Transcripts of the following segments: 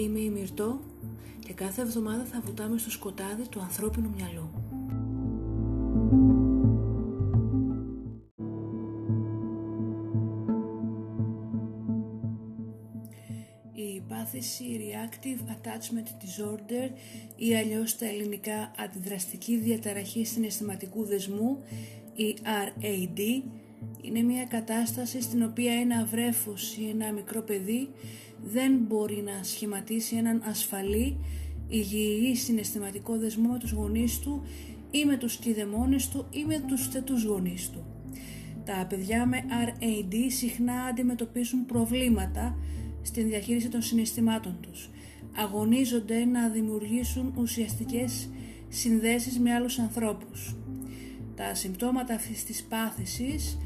Είμαι η Μυρτώ και κάθε εβδομάδα θα βουτάμε στο σκοτάδι του ανθρώπινου μυαλού. Η πάθηση Reactive Attachment Disorder ή αλλιώς στα ελληνικά αντιδραστική διαταραχή συναισθηματικού δεσμού η RAD είναι μια κατάσταση στην οποία ένα βρέφος ή ένα μικρό παιδί δεν μπορεί να σχηματίσει έναν ασφαλή, υγιή συναισθηματικό δεσμό με τους γονείς του ή με τους κηδεμόνες του ή με τους θετούς γονείς του. Τα παιδιά με RAD συχνά αντιμετωπίζουν προβλήματα στην διαχείριση των συναισθημάτων τους. Αγωνίζονται να δημιουργήσουν ουσιαστικές συνδέσεις με άλλους ανθρώπους. Τα συμπτώματα αυτής της πάθησης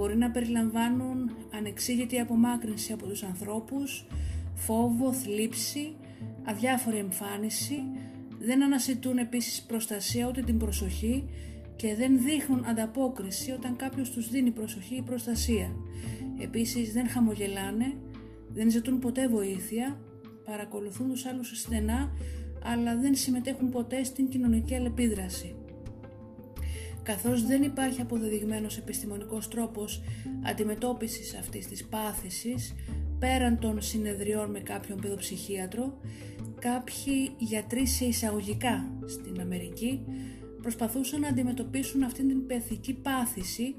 μπορεί να περιλαμβάνουν ανεξήγητη απομάκρυνση από τους ανθρώπους, φόβο, θλίψη, αδιάφορη εμφάνιση, δεν ανασυτούν επίσης προστασία ούτε την προσοχή και δεν δείχνουν ανταπόκριση όταν κάποιος τους δίνει προσοχή ή προστασία. Επίσης δεν χαμογελάνε, δεν ζητούν ποτέ βοήθεια, παρακολουθούν τους άλλους στενά αλλά δεν συμμετέχουν ποτέ στην κοινωνική αλληλεπίδραση καθώς δεν υπάρχει αποδεδειγμένος επιστημονικός τρόπος αντιμετώπισης αυτής της πάθησης πέραν των συνεδριών με κάποιον παιδοψυχίατρο, κάποιοι γιατροί σε εισαγωγικά στην Αμερική προσπαθούσαν να αντιμετωπίσουν αυτήν την πεθική πάθηση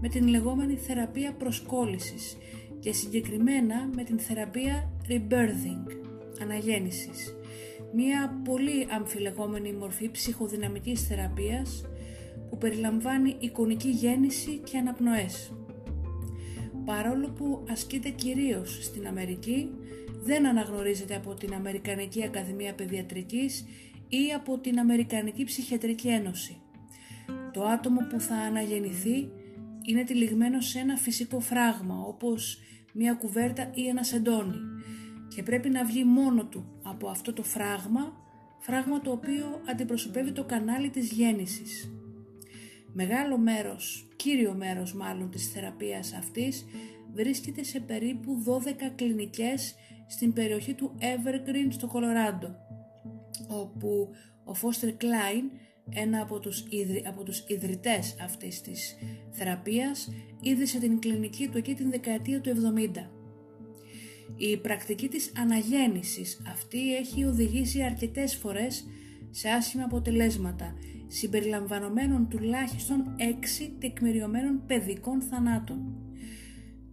με την λεγόμενη θεραπεία προσκόλλησης και συγκεκριμένα με την θεραπεία rebirthing, αναγέννησης. Μία πολύ αμφιλεγόμενη μορφή ψυχοδυναμικής θεραπείας που περιλαμβάνει εικονική γέννηση και αναπνοές. Παρόλο που ασκείται κυρίως στην Αμερική, δεν αναγνωρίζεται από την Αμερικανική Ακαδημία Παιδιατρικής ή από την Αμερικανική Ψυχιατρική Ένωση. Το άτομο που θα αναγεννηθεί είναι τυλιγμένο σε ένα φυσικό φράγμα όπως μια κουβέρτα ή ένα σεντόνι και πρέπει να βγει μόνο του από αυτό το φράγμα, φράγμα το οποίο αντιπροσωπεύει το κανάλι της γέννησης. Μεγάλο μέρος, κύριο μέρος μάλλον της θεραπείας αυτής βρίσκεται σε περίπου 12 κλινικές στην περιοχή του Evergreen στο Κολοράντο όπου ο Φώστερ Κλάιν, ένα από τους, ιδρυ, από τους ιδρυτές αυτής της θεραπείας, ίδρυσε την κλινική του εκεί την δεκαετία του 70. Η πρακτική της αναγέννησης αυτή έχει οδηγήσει αρκετές φορές σε άσχημα αποτελέσματα συμπεριλαμβανομένων τουλάχιστον 6 τεκμηριωμένων παιδικών θανάτων.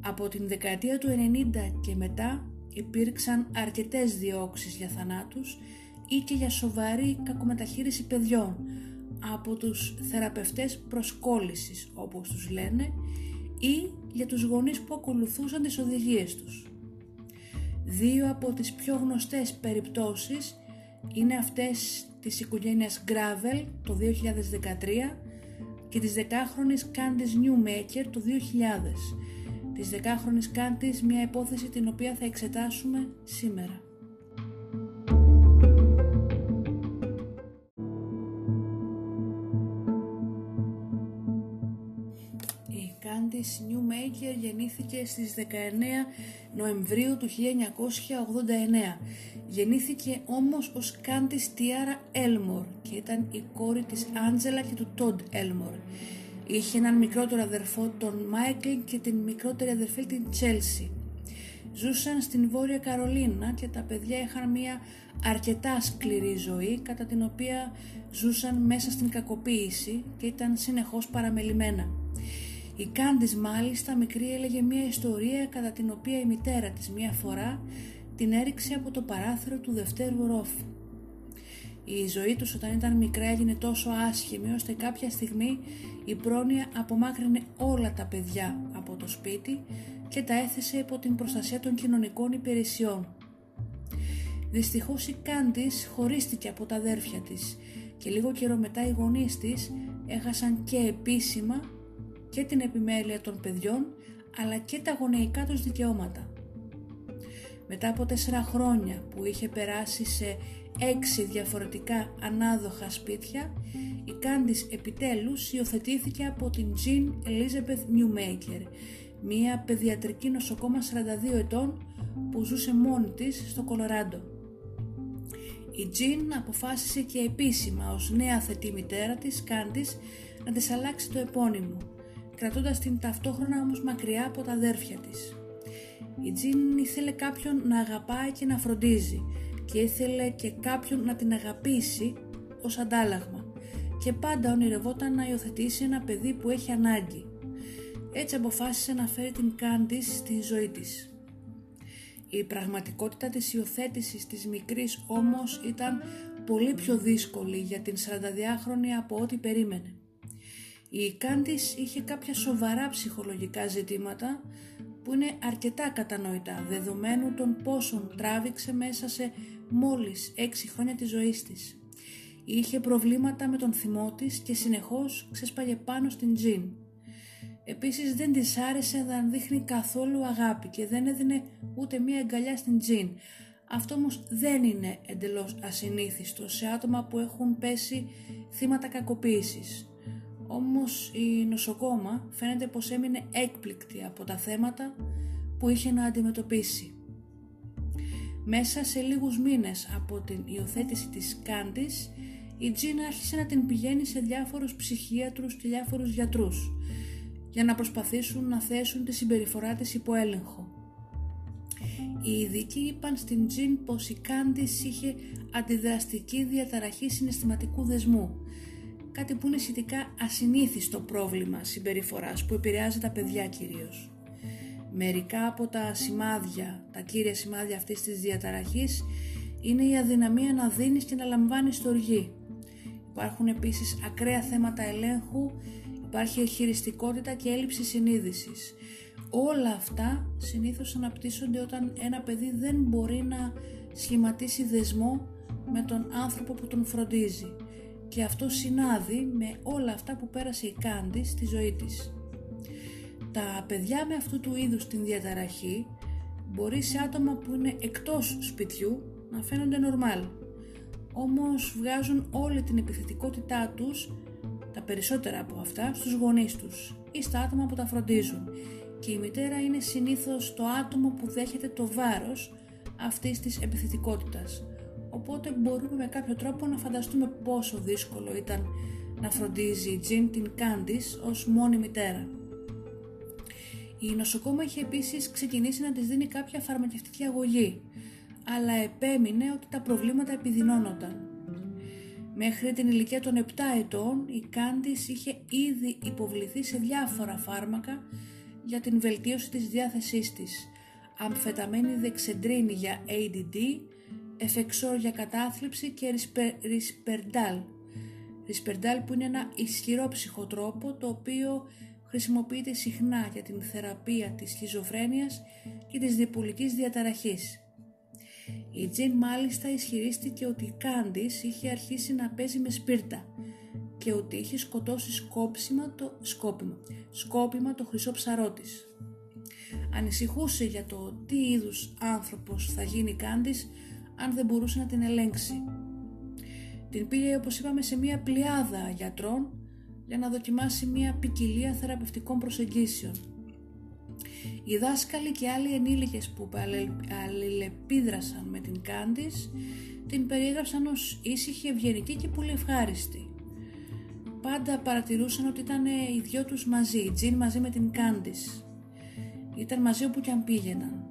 Από την δεκαετία του 90 και μετά υπήρξαν αρκετές διώξεις για θανάτους ή και για σοβαρή κακομεταχείριση παιδιών από τους θεραπευτές προσκόλλησης όπως τους λένε ή για τους γονείς που ακολουθούσαν τις οδηγίες τους. Δύο από τις πιο γνωστές περιπτώσεις είναι αυτές της οικογένειας Gravel το 2013 και της δεκάχρονης Candice Newmaker το 2000. Της δεκάχρονης Candice μια υπόθεση την οποία θα εξετάσουμε σήμερα. Η Candice Newmaker γεννήθηκε στις 19 Νοεμβρίου του 1989 Γεννήθηκε όμως ως Κάντις Τιάρα Έλμορ και ήταν η κόρη της Άντζελα και του Τόντ Έλμορ. Είχε έναν μικρότερο αδερφό τον Μάικλ και την μικρότερη αδερφή την Τσέλσι. Ζούσαν στην Βόρεια Καρολίνα και τα παιδιά είχαν μια αρκετά σκληρή ζωή κατά την οποία ζούσαν μέσα στην κακοποίηση και ήταν συνεχώς παραμελημένα. Η Κάντις μάλιστα μικρή έλεγε μια ιστορία κατά την οποία η μητέρα της μια φορά την έριξε από το παράθυρο του δευτέρου ρόφου. Η ζωή τους όταν ήταν μικρά έγινε τόσο άσχημη ώστε κάποια στιγμή η πρόνοια απομάκρυνε όλα τα παιδιά από το σπίτι και τα έθεσε υπό την προστασία των κοινωνικών υπηρεσιών. Δυστυχώς η Κάντις χωρίστηκε από τα αδέρφια της και λίγο καιρό μετά οι γονείς της έχασαν και επίσημα και την επιμέλεια των παιδιών αλλά και τα γονεϊκά τους δικαιώματα. Μετά από τέσσερα χρόνια που είχε περάσει σε έξι διαφορετικά ανάδοχα σπίτια, η Κάντις επιτέλους υιοθετήθηκε από την Jean Elizabeth Newmaker, μία παιδιατρική νοσοκόμα 42 ετών που ζούσε μόνη της στο Κολοράντο. Η Τζιν αποφάσισε και επίσημα ως νέα θετή μητέρα της Κάντις να της αλλάξει το επώνυμο, κρατώντας την ταυτόχρονα όμως μακριά από τα αδέρφια της. Η Τζιν ήθελε κάποιον να αγαπάει και να φροντίζει και ήθελε και κάποιον να την αγαπήσει ως αντάλλαγμα και πάντα ονειρευόταν να υιοθετήσει ένα παιδί που έχει ανάγκη. Έτσι αποφάσισε να φέρει την Κάντις στη ζωή της. Η πραγματικότητα της υιοθέτησης της μικρής όμως ήταν πολύ πιο δύσκολη για την 42χρονη από ό,τι περίμενε. Η Κάντις είχε κάποια σοβαρά ψυχολογικά ζητήματα που είναι αρκετά κατανοητά δεδομένου των πόσων τράβηξε μέσα σε μόλις 6 χρόνια της ζωής της. Είχε προβλήματα με τον θυμό της και συνεχώς ξέσπαγε πάνω στην τζιν. Επίσης δεν της άρεσε να δείχνει καθόλου αγάπη και δεν έδινε ούτε μία αγκαλιά στην τζιν. Αυτό όμως δεν είναι εντελώς ασυνήθιστο σε άτομα που έχουν πέσει θύματα κακοποίησης. Όμως η νοσοκόμα φαίνεται πως έμεινε έκπληκτη από τα θέματα που είχε να αντιμετωπίσει. Μέσα σε λίγους μήνες από την υιοθέτηση της Κάντης, η Τζίνα άρχισε να την πηγαίνει σε διάφορους ψυχίατρους και διάφορους γιατρούς για να προσπαθήσουν να θέσουν τη συμπεριφορά της υπό έλεγχο. Οι ειδικοί είπαν στην Τζιν πως η Κάντης είχε αντιδραστική διαταραχή συναισθηματικού δεσμού, κάτι που είναι σχετικά ασυνήθιστο πρόβλημα συμπεριφοράς που επηρεάζει τα παιδιά κυρίως. Μερικά από τα σημάδια, τα κύρια σημάδια αυτής της διαταραχής είναι η αδυναμία να δίνεις και να λαμβάνεις στοργή. Υπάρχουν επίσης ακραία θέματα ελέγχου υπάρχει χειριστικότητα και έλλειψη συνείδησης. Όλα αυτά συνήθως αναπτύσσονται όταν ένα παιδί δεν μπορεί να σχηματίσει δεσμό με τον άνθρωπο που τον φροντίζει και αυτό συνάδει με όλα αυτά που πέρασε η Κάντι στη ζωή της. Τα παιδιά με αυτού του είδους την διαταραχή μπορεί σε άτομα που είναι εκτός σπιτιού να φαίνονται νορμάλ. Όμως βγάζουν όλη την επιθετικότητά τους τα περισσότερα από αυτά στους γονείς τους ή στα άτομα που τα φροντίζουν και η μητέρα είναι συνήθως το άτομο που δέχεται το βάρος αυτής της επιθετικότητας. Οπότε μπορούμε με κάποιο τρόπο να φανταστούμε πόσο δύσκολο ήταν να φροντίζει η Τζιν την Κάντις ως μόνη μητέρα. Η νοσοκόμα είχε επίσης ξεκινήσει να της δίνει κάποια φαρμακευτική αγωγή, αλλά επέμεινε ότι τα προβλήματα επιδεινώνονταν Μέχρι την ηλικία των 7 ετών η Κάντις είχε ήδη υποβληθεί σε διάφορα φάρμακα για την βελτίωση της διάθεσής της. Αμφεταμένη δεξεντρίνη για ADD, εφεξόρ για κατάθλιψη και ρισπερντάλ. Ρισπερντάλ που είναι ένα ισχυρό ψυχοτρόπο το οποίο χρησιμοποιείται συχνά για την θεραπεία της σχιζοφρένειας και της διπολικής διαταραχής. Η Τζιν μάλιστα ισχυρίστηκε ότι η Κάντις είχε αρχίσει να παίζει με σπίρτα και ότι είχε σκοτώσει σκόψιμα το, σκόπιμα, σκόπιμα το χρυσό ψαρό της. Ανησυχούσε για το τι είδους άνθρωπος θα γίνει η Κάντις αν δεν μπορούσε να την ελέγξει. Την πήγε όπως είπαμε σε μια πλειάδα γιατρών για να δοκιμάσει μια ποικιλία θεραπευτικών προσεγγίσεων. Οι δάσκαλοι και άλλοι ενήλικες που αλληλεπίδρασαν με την Κάντις την περιέγραψαν ως ήσυχη, ευγενική και πολύ ευχάριστη. Πάντα παρατηρούσαν ότι ήταν οι δυο τους μαζί, η Τζιν μαζί με την Κάντις. Ήταν μαζί όπου και αν πήγαιναν.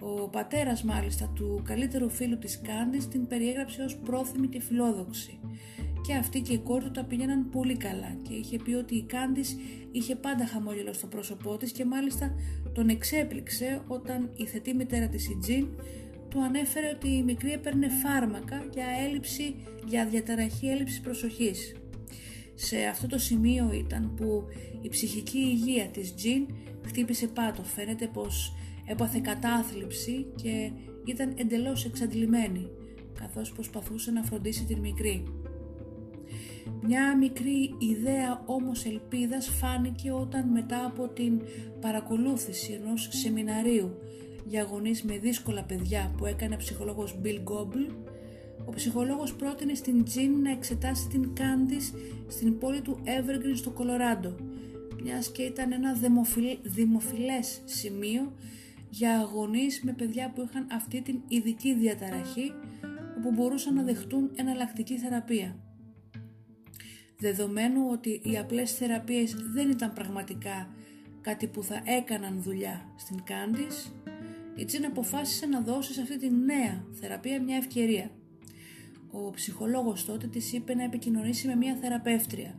Ο πατέρας μάλιστα του καλύτερου φίλου της Κάντις την περιέγραψε ως πρόθυμη και φιλόδοξη και αυτή και η κόρη του τα πήγαιναν πολύ καλά και είχε πει ότι η Κάντις είχε πάντα χαμόγελο στο πρόσωπό της και μάλιστα τον εξέπληξε όταν η θετή μητέρα της η Τζιν του ανέφερε ότι η μικρή έπαιρνε φάρμακα για έλλειψη, για διαταραχή έλλειψης προσοχής. Σε αυτό το σημείο ήταν που η ψυχική υγεία της Τζιν χτύπησε πάτο. Φαίνεται πως έπαθε κατάθλιψη και ήταν εντελώς εξαντλημένη καθώς προσπαθούσε να φροντίσει την μικρή. Μια μικρή ιδέα όμως ελπίδας φάνηκε όταν μετά από την παρακολούθηση ενός σεμιναρίου για γονείς με δύσκολα παιδιά που έκανε ο ψυχολόγος Bill Goble, ο ψυχολόγος πρότεινε στην Τζιν να εξετάσει την Κάντις στην πόλη του Evergreen στο Κολοράντο, μιας και ήταν ένα δημοφιλές σημείο για γονείς με παιδιά που είχαν αυτή την ειδική διαταραχή όπου μπορούσαν να δεχτούν εναλλακτική θεραπεία. Δεδομένου ότι οι απλές θεραπείες δεν ήταν πραγματικά κάτι που θα έκαναν δουλειά στην Κάντις, η Τζιν αποφάσισε να δώσει σε αυτή τη νέα θεραπεία μια ευκαιρία. Ο ψυχολόγος τότε της είπε να επικοινωνήσει με μια θεραπεύτρια,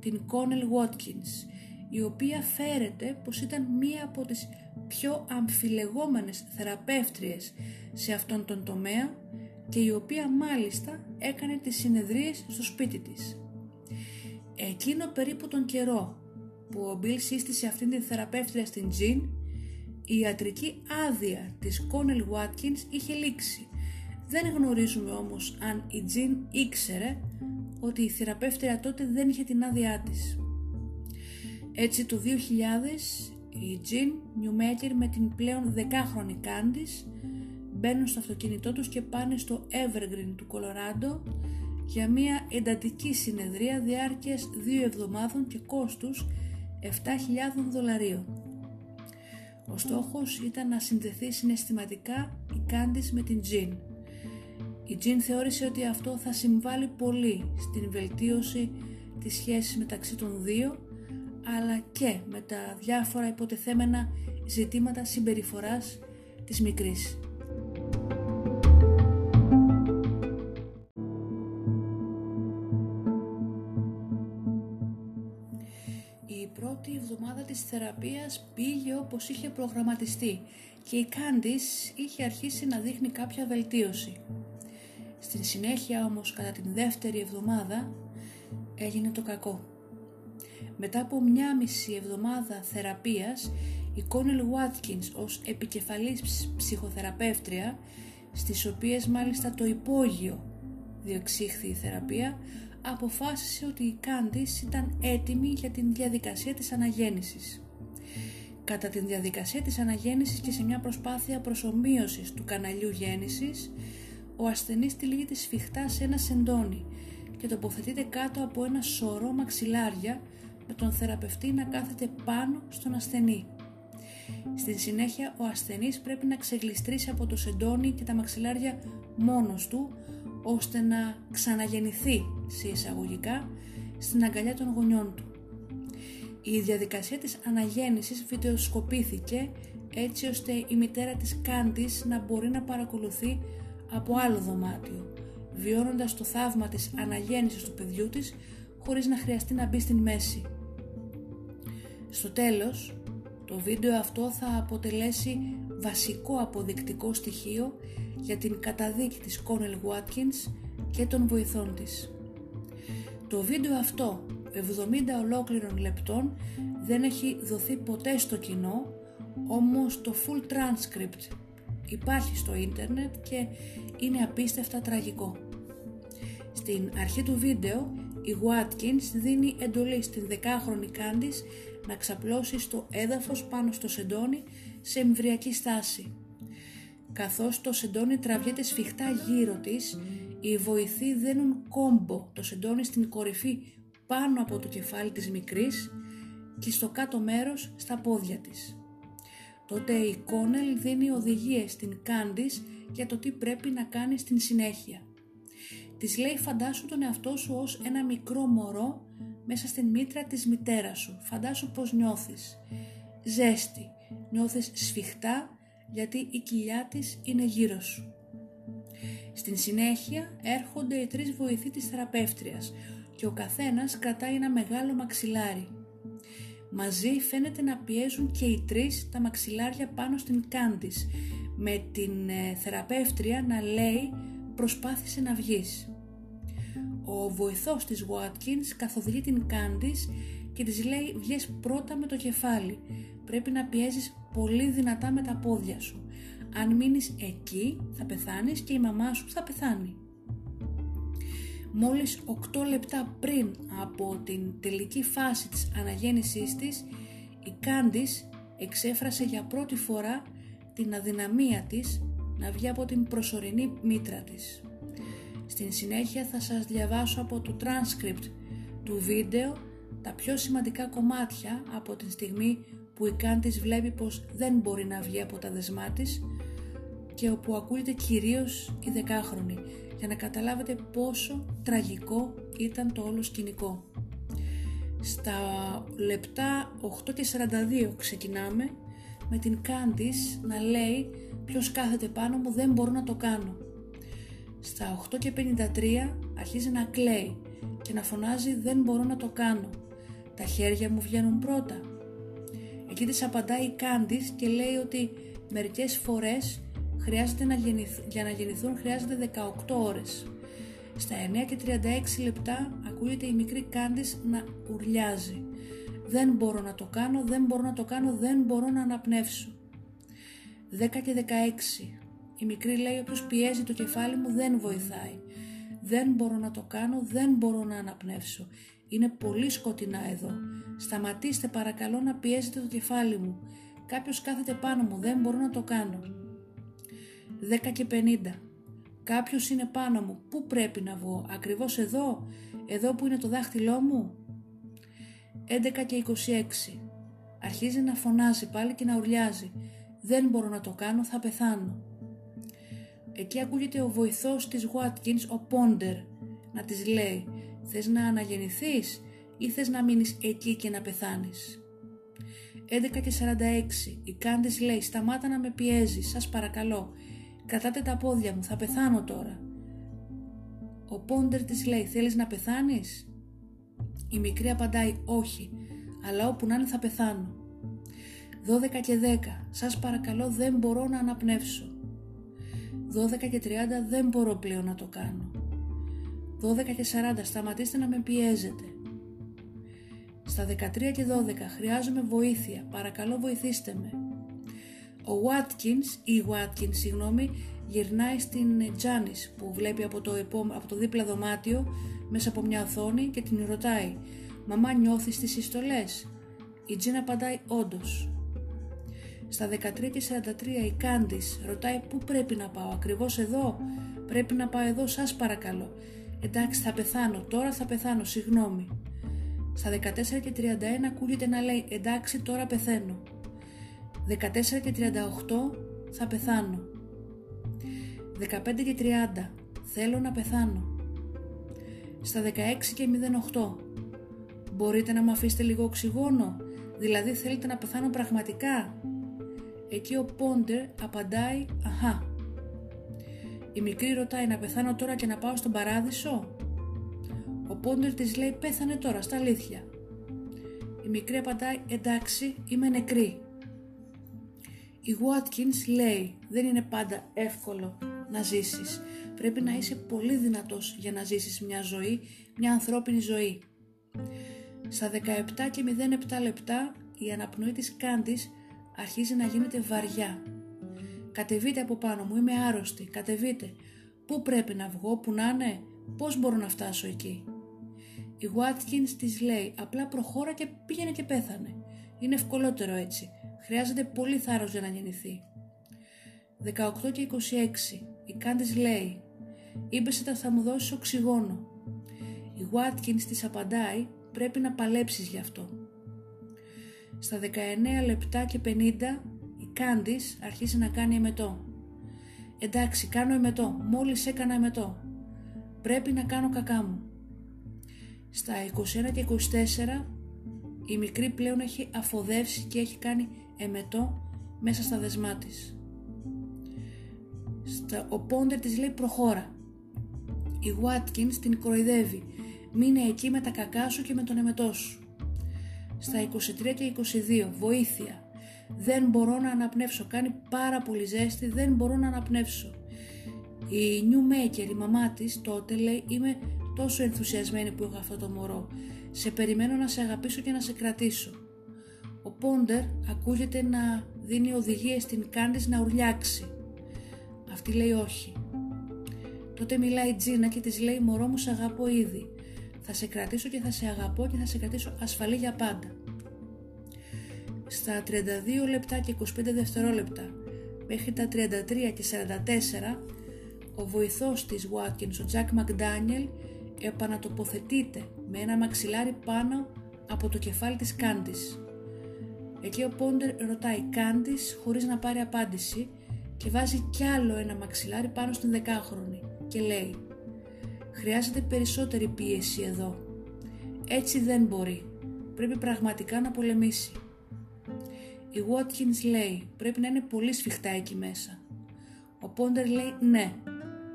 την Κόνελ Watkins, η οποία φέρεται πως ήταν μία από τις πιο αμφιλεγόμενες θεραπεύτριες σε αυτόν τον τομέα και η οποία μάλιστα έκανε τις συνεδρίες στο σπίτι της. Εκείνο περίπου τον καιρό που ο Μπιλ σύστησε αυτήν την θεραπεύτρια στην Τζιν, η ιατρική άδεια της Κόνελ Watkins είχε λήξει. Δεν γνωρίζουμε όμως αν η Τζιν ήξερε ότι η θεραπεύτρια τότε δεν είχε την άδειά της. Έτσι το 2000 η Τζιν Νιουμέκερ με την πλέον δεκάχρονη Κάντις μπαίνουν στο αυτοκίνητό τους και πάνε στο Evergreen του Κολοράντο για μια εντατική συνεδρία διάρκειας δύο εβδομάδων και κόστους 7.000 δολαρίων. Ο στόχος ήταν να συνδεθεί συναισθηματικά η Κάντις με την Τζιν. Η Τζιν θεώρησε ότι αυτό θα συμβάλλει πολύ στην βελτίωση της σχέσης μεταξύ των δύο αλλά και με τα διάφορα υποτεθέμενα ζητήματα συμπεριφοράς της μικρής. Η πρώτη εβδομάδα της θεραπείας πήγε όπως είχε προγραμματιστεί και η Κάντις είχε αρχίσει να δείχνει κάποια βελτίωση. Στην συνέχεια όμως κατά την δεύτερη εβδομάδα έγινε το κακό. Μετά από μια μισή εβδομάδα θεραπείας, η Κόνελ Βάτκινς ως επικεφαλής ψυχοθεραπεύτρια, στις οποίες μάλιστα το υπόγειο διεξήχθη η θεραπεία, αποφάσισε ότι η Κάντις ήταν έτοιμη για την διαδικασία της αναγέννησης. Κατά την διαδικασία της αναγέννησης και σε μια προσπάθεια προσωμείωσης του καναλιού γέννησης, ο ασθενής τυλίγεται σφιχτά σε ένα σεντόνι και τοποθετείται κάτω από ένα σωρό μαξιλάρια με τον θεραπευτή να κάθεται πάνω στον ασθενή. Στη συνέχεια ο ασθενής πρέπει να ξεγλιστρήσει από το σεντόνι και τα μαξιλάρια μόνος του ώστε να ξαναγεννηθεί σε εισαγωγικά στην αγκαλιά των γονιών του. Η διαδικασία της αναγέννησης βιντεοσκοπήθηκε έτσι ώστε η μητέρα της Κάντης να μπορεί να παρακολουθεί από άλλο δωμάτιο, βιώνοντας το θαύμα της αναγέννησης του παιδιού της χωρίς να χρειαστεί να μπει στην μέση. Στο τέλος, το βίντεο αυτό θα αποτελέσει βασικό αποδεικτικό στοιχείο για την καταδίκη της Κόνελ Watkins και των βοηθών της. Το βίντεο αυτό 70 ολόκληρων λεπτών δεν έχει δοθεί ποτέ στο κοινό, όμως το full transcript υπάρχει στο ίντερνετ και είναι απίστευτα τραγικό. Στην αρχή του βίντεο η Watkins δίνει εντολή στην δεκάχρονη Κάντις να ξαπλώσεις στο έδαφος πάνω στο σεντόνι σε εμβριακή στάση. Καθώς το σεντόνι τραβιέται σφιχτά γύρω της, οι βοηθοί δένουν κόμπο το σεντόνι στην κορυφή πάνω από το κεφάλι της μικρής και στο κάτω μέρος στα πόδια της. Τότε η Κόνελ δίνει οδηγίες στην Κάντις για το τι πρέπει να κάνει στην συνέχεια. Της λέει φαντάσου τον εαυτό σου ως ένα μικρό μωρό μέσα στην μήτρα της μητέρας σου. Φαντάσου πως νιώθεις. Ζέστη. Νιώθεις σφιχτά γιατί η κοιλιά της είναι γύρω σου. Στην συνέχεια έρχονται οι τρεις βοηθοί της θεραπεύτριας και ο καθένας κρατάει ένα μεγάλο μαξιλάρι. Μαζί φαίνεται να πιέζουν και οι τρεις τα μαξιλάρια πάνω στην κάντης με την ε, θεραπεύτρια να λέει προσπάθησε να βγεις. Ο βοηθός της Watkins καθοδηγεί την Candice και της λέει βγες πρώτα με το κεφάλι, πρέπει να πιέζεις πολύ δυνατά με τα πόδια σου. Αν μείνεις εκεί θα πεθάνεις και η μαμά σου θα πεθάνει. Μόλις 8 λεπτά πριν από την τελική φάση της αναγέννησής της, η Κάντις εξέφρασε για πρώτη φορά την αδυναμία της να βγει από την προσωρινή μήτρα της. Στην συνέχεια θα σας διαβάσω από το transcript του βίντεο τα πιο σημαντικά κομμάτια από την στιγμή που η Κάντις βλέπει πως δεν μπορεί να βγει από τα δεσμά της και όπου ακούγεται κυρίως η δεκάχρονη για να καταλάβετε πόσο τραγικό ήταν το όλο σκηνικό. Στα λεπτά 8 και 42 ξεκινάμε με την Κάντις να λέει ποιος κάθεται πάνω μου δεν μπορώ να το κάνω. Στα 8 και 53 αρχίζει να κλαίει και να φωνάζει δεν μπορώ να το κάνω. Τα χέρια μου βγαίνουν πρώτα. Εκεί της απαντάει η Κάντις και λέει ότι μερικές φορές χρειάζεται να για να γεννηθούν χρειάζεται 18 ώρες. Στα 9 και 36 λεπτά ακούγεται η μικρή Κάντις να ουρλιάζει. Δεν μπορώ να το κάνω, δεν μπορώ να το κάνω, δεν μπορώ να αναπνεύσω. 10 και 16. Η μικρή λέει όποιος πιέζει το κεφάλι μου δεν βοηθάει. Δεν μπορώ να το κάνω, δεν μπορώ να αναπνεύσω. Είναι πολύ σκοτεινά εδώ. Σταματήστε παρακαλώ να πιέζετε το κεφάλι μου. Κάποιος κάθεται πάνω μου, δεν μπορώ να το κάνω. 10 και 50. Κάποιος είναι πάνω μου, πού πρέπει να βγω, ακριβώς εδώ, εδώ που είναι το δάχτυλό μου; 11 και 26. Αρχίζει να φωνάζει πάλι και να ουρλιάζει. Δεν μπορώ να το κάνω, θα πεθάνω. Εκεί ακούγεται ο βοηθός της Watkins, ο Πόντερ, να της λέει «Θες να αναγεννηθείς ή θες να μείνεις εκεί και να πεθάνεις». 11 και 46. Η Κάντις λέει «Σταμάτα να με πιέζεις, σας παρακαλώ. Κρατάτε τα πόδια μου, θα πεθάνω τώρα». Ο Πόντερ της λέει «Θέλεις να πεθάνεις» Η μικρή απαντάει «Όχι, αλλά όπου να είναι θα πεθάνω». 12 και 10. Σας παρακαλώ δεν μπορώ να αναπνεύσω. 12 και 30 δεν μπορώ πλέον να το κάνω. 12 και 40 σταματήστε να με πιέζετε. Στα 13 και 12 χρειάζομαι βοήθεια, παρακαλώ βοηθήστε με. Ο Watkins, ή Watkins συγγνώμη, γυρνάει στην Τζάνις που βλέπει από το, από το δίπλα δωμάτιο μέσα από μια οθόνη και την ρωτάει «Μαμά νιώθεις τις συστολές» Η Τζίνα απαντάει «Όντως». Στα 13 και 43 η Κάντις ρωτάει πού πρέπει να πάω, ακριβώς εδώ, πρέπει να πάω εδώ σας παρακαλώ. Εντάξει θα πεθάνω, τώρα θα πεθάνω, συγγνώμη. Στα 14 και 31 ακούγεται να λέει εντάξει τώρα πεθαίνω. 14 και 38 θα πεθάνω. 15 και 30 θέλω να πεθάνω. Στα 16 και 08 μπορείτε να μου αφήσετε λίγο οξυγόνο, δηλαδή θέλετε να πεθάνω πραγματικά; Εκεί ο Πόντερ απαντάει «Αχά». Η μικρή ρωτάει να πεθάνω τώρα και να πάω στον παράδεισο; Ο Πόντερ της λέει «Πέθανε τώρα, στα αλήθεια». Η μικρή απαντάει «Εντάξει, είμαι νεκρή». Η Watkins λέει «Δεν είναι πάντα εύκολο να ζήσεις. Πρέπει να είσαι πολύ δυνατός για να ζήσεις μια ζωή, μια ανθρώπινη ζωή». Στα 17 και 07 λεπτά η αναπνοή της Κάντης αρχίζει να γίνεται βαριά. Κατεβείτε από πάνω μου, είμαι άρρωστη, κατεβείτε. Πού πρέπει να βγω, που να είναι, πώς μπορώ να φτάσω εκεί. Η Watkins της λέει, απλά προχώρα και πήγαινε και πέθανε. Είναι ευκολότερο έτσι. Χρειάζεται πολύ θάρρος για να γεννηθεί. 18 και 26. Η Κάντις λέει, είπες ότι θα μου δώσεις οξυγόνο. Η Watkins της απαντάει, πρέπει να παλέψεις γι' αυτό. Στα 19 λεπτά και 50 η Κάντις αρχίζει να κάνει εμετό. Εντάξει, κάνω εμετό. Μόλις έκανα εμετό. Πρέπει να κάνω κακά μου. Στα 21 και 24 η μικρή πλέον έχει αφοδεύσει και έχει κάνει εμετό μέσα στα δεσμά της. Στα, ο Πόντερ της λέει προχώρα. Η Watkins την κροϊδεύει. Μείνε εκεί με τα κακά σου και με τον εμετό σου στα 23 και 22 βοήθεια δεν μπορώ να αναπνεύσω κάνει πάρα πολύ ζέστη δεν μπορώ να αναπνεύσω η Maker, η μαμά της τότε λέει είμαι τόσο ενθουσιασμένη που έχω αυτό το μωρό σε περιμένω να σε αγαπήσω και να σε κρατήσω Ο Πόντερ ακούγεται να δίνει οδηγίες στην Κάντις να ουρλιάξει. Αυτή λέει όχι. Τότε μιλάει η Τζίνα και της λέει «Μωρό μου, σ' αγαπώ ήδη. Θα σε κρατήσω και θα σε αγαπώ και θα σε κρατήσω ασφαλή για πάντα». Στα 32 λεπτά και 25 δευτερόλεπτα μέχρι τα 33 και 44 ο βοηθός της Watkins, ο Τζακ Μακντάνιελ, επανατοποθετείται με ένα μαξιλάρι πάνω από το κεφάλι της Κάντης. Εκεί ο Πόντερ ρωτάει Κάντης χωρίς να πάρει απάντηση και βάζει κι άλλο ένα μαξιλάρι πάνω στην δεκάχρονη και λέει «Χρειάζεται περισσότερη πίεση εδώ. Έτσι δεν μπορεί. Πρέπει πραγματικά να πολεμήσει». Η Watkins λέει «Πρέπει να είναι πολύ σφιχτά εκεί μέσα». Ο Πόντερ λέει «Ναι,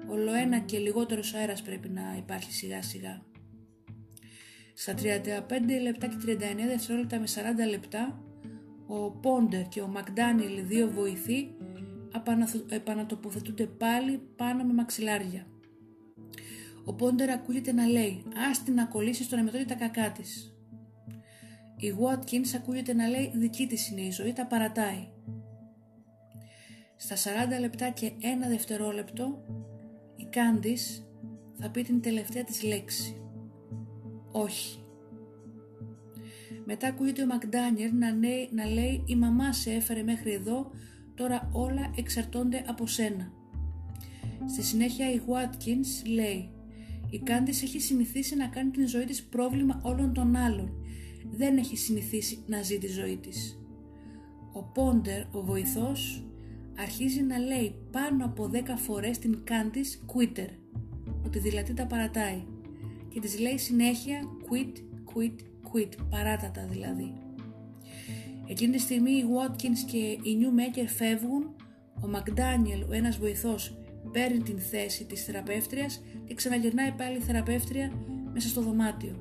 όλο ένα και λιγότερος αέρας πρέπει να υπάρχει σιγά σιγά». Στα 35 λεπτά και 39 δευτερόλεπτα με 40 λεπτά ο Πόντερ και ο Μακδάνιλ δύο βοηθοί επανατοποθετούνται πάλι πάνω με μαξιλάρια. Ο Πόντερ ακούγεται να λέει «Άστι να κολλήσεις στον εμετώδη τα κακά της. Η Watkins ακούγεται να λέει «Δική της είναι η ζωή, τα παρατάει». Στα 40 λεπτά και ένα δευτερόλεπτο η Κάντις θα πει την τελευταία της λέξη. Όχι. Μετά ακούγεται ο Μακδάνιερ να, να λέει «Η μαμά σε έφερε μέχρι εδώ Τώρα όλα εξαρτώνται από σένα. Στη συνέχεια η Watkins λέει «Η Κάντις έχει συνηθίσει να κάνει την ζωή της πρόβλημα όλων των άλλων. Δεν έχει συνηθίσει να ζει τη ζωή της». Ο Πόντερ, ο βοηθός, αρχίζει να λέει πάνω από 10 φορές την Κάντις «quitter», ότι δηλαδή τα παρατάει και της λέει συνέχεια «quit, quit, quit», παράτατα δηλαδή. Εκείνη τη στιγμή οι Watkins και οι Newmaker φεύγουν, ο Μακδάνιελ, ο ένας βοηθός, παίρνει την θέση της θεραπεύτριας και ξαναγυρνάει πάλι η θεραπεύτρια μέσα στο δωμάτιο.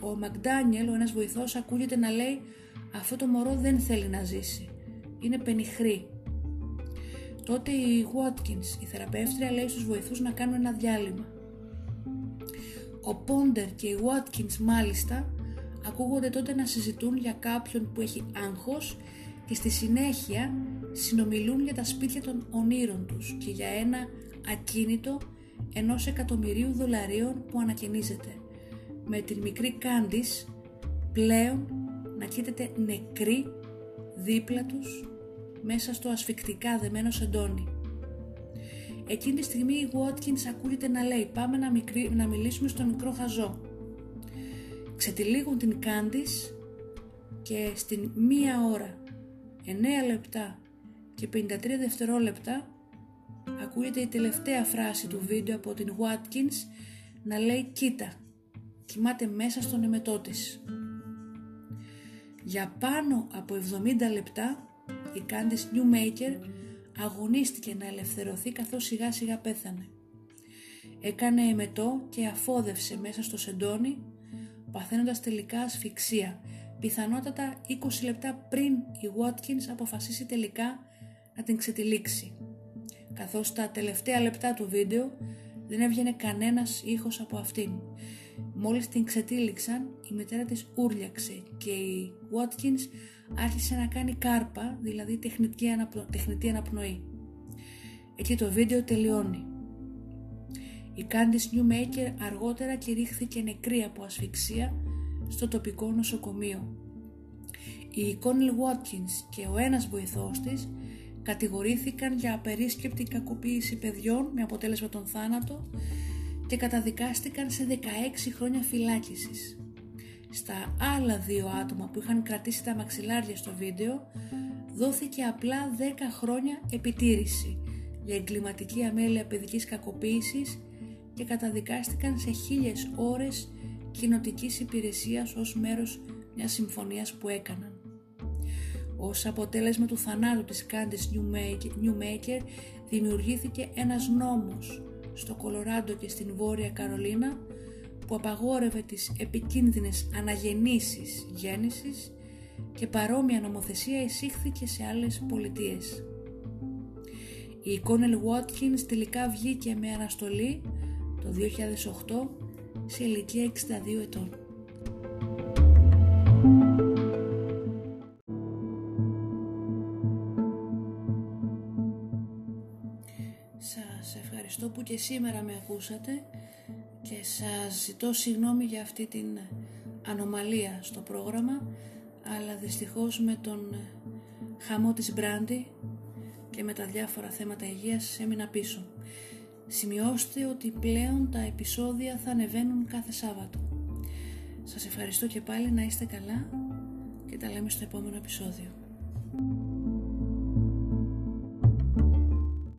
Ο Μακδάνιελ, ο ένας βοηθός, ακούγεται να λέει «Αυτό το μωρό δεν θέλει να ζήσει. Είναι πενιχρή». Τότε η Watkins, η θεραπεύτρια, λέει στους βοηθούς να κάνουν ένα διάλειμμα. Ο Πόντερ και η Watkins μάλιστα ακούγονται τότε να συζητούν για κάποιον που έχει άγχος και στη συνέχεια συνομιλούν για τα σπίτια των ονείρων τους και για ένα ακίνητο ενός εκατομμυρίου δολαρίων που ανακαινίζεται με την μικρή Κάντις πλέον να κοίταται νεκρή δίπλα τους μέσα στο ασφικτικά δεμένο σεντόνι. Εκείνη τη στιγμή η Watkins ακούγεται να λέει πάμε να, να μιλήσουμε στο μικρό χαζό ξετυλίγουν την Κάντις και στην μία ώρα 9 λεπτά και 53 δευτερόλεπτα ακούγεται η τελευταία φράση του βίντεο από την Watkins να λέει «Κοίτα, κοιμάται μέσα στον εμετό της». Για πάνω από 70 λεπτά η Κάντις Newmaker αγωνίστηκε να ελευθερωθεί καθώς σιγά σιγά πέθανε. Έκανε εμετό και αφόδευσε μέσα στο σεντόνι παθαίνοντας τελικά ασφυξία, πιθανότατα 20 λεπτά πριν η Watkins αποφασίσει τελικά να την ξετυλίξει. Καθώς τα τελευταία λεπτά του βίντεο δεν έβγαινε κανένας ήχος από αυτήν. Μόλις την ξετύλιξαν, η μητέρα της ούρλιαξε και η Watkins άρχισε να κάνει κάρπα, δηλαδή τεχνητή, αναπνο... τεχνητή αναπνοή. Εκεί το βίντεο τελειώνει. Η Candice Newmaker αργότερα κηρύχθηκε νεκρή από ασφυξία στο τοπικό νοσοκομείο. Η Κόνιλ Watkins και ο ένας βοηθός της κατηγορήθηκαν για απερίσκεπτη κακοποίηση παιδιών με αποτέλεσμα τον θάνατο και καταδικάστηκαν σε 16 χρόνια φυλάκισης. Στα άλλα δύο άτομα που είχαν κρατήσει τα μαξιλάρια στο βίντεο δόθηκε απλά 10 χρόνια επιτήρηση για εγκληματική αμέλεια παιδικής κακοποίησης και καταδικάστηκαν σε χίλιες ώρες κοινοτικής υπηρεσίας ως μέρος μιας συμφωνίας που έκαναν. Ως αποτέλεσμα του θανάτου της Κάντις Newmaker δημιουργήθηκε ένας νόμος στο Κολοράντο και στην Βόρεια Καρολίνα που απαγόρευε τις επικίνδυνες αναγεννήσεις γέννησης και παρόμοια νομοθεσία εισήχθηκε σε άλλες πολιτείες. Η Κόνελ Watkins τελικά βγήκε με αναστολή το 2008 σε ηλικία 62 ετών. Σας ευχαριστώ που και σήμερα με ακούσατε και σας ζητώ συγγνώμη για αυτή την ανομαλία στο πρόγραμμα αλλά δυστυχώς με τον χαμό της Μπράντι και με τα διάφορα θέματα υγείας έμεινα πίσω. Σημειώστε ότι πλέον τα επεισόδια θα ανεβαίνουν κάθε Σάββατο. Σας ευχαριστώ και πάλι να είστε καλά και τα λέμε στο επόμενο επεισόδιο.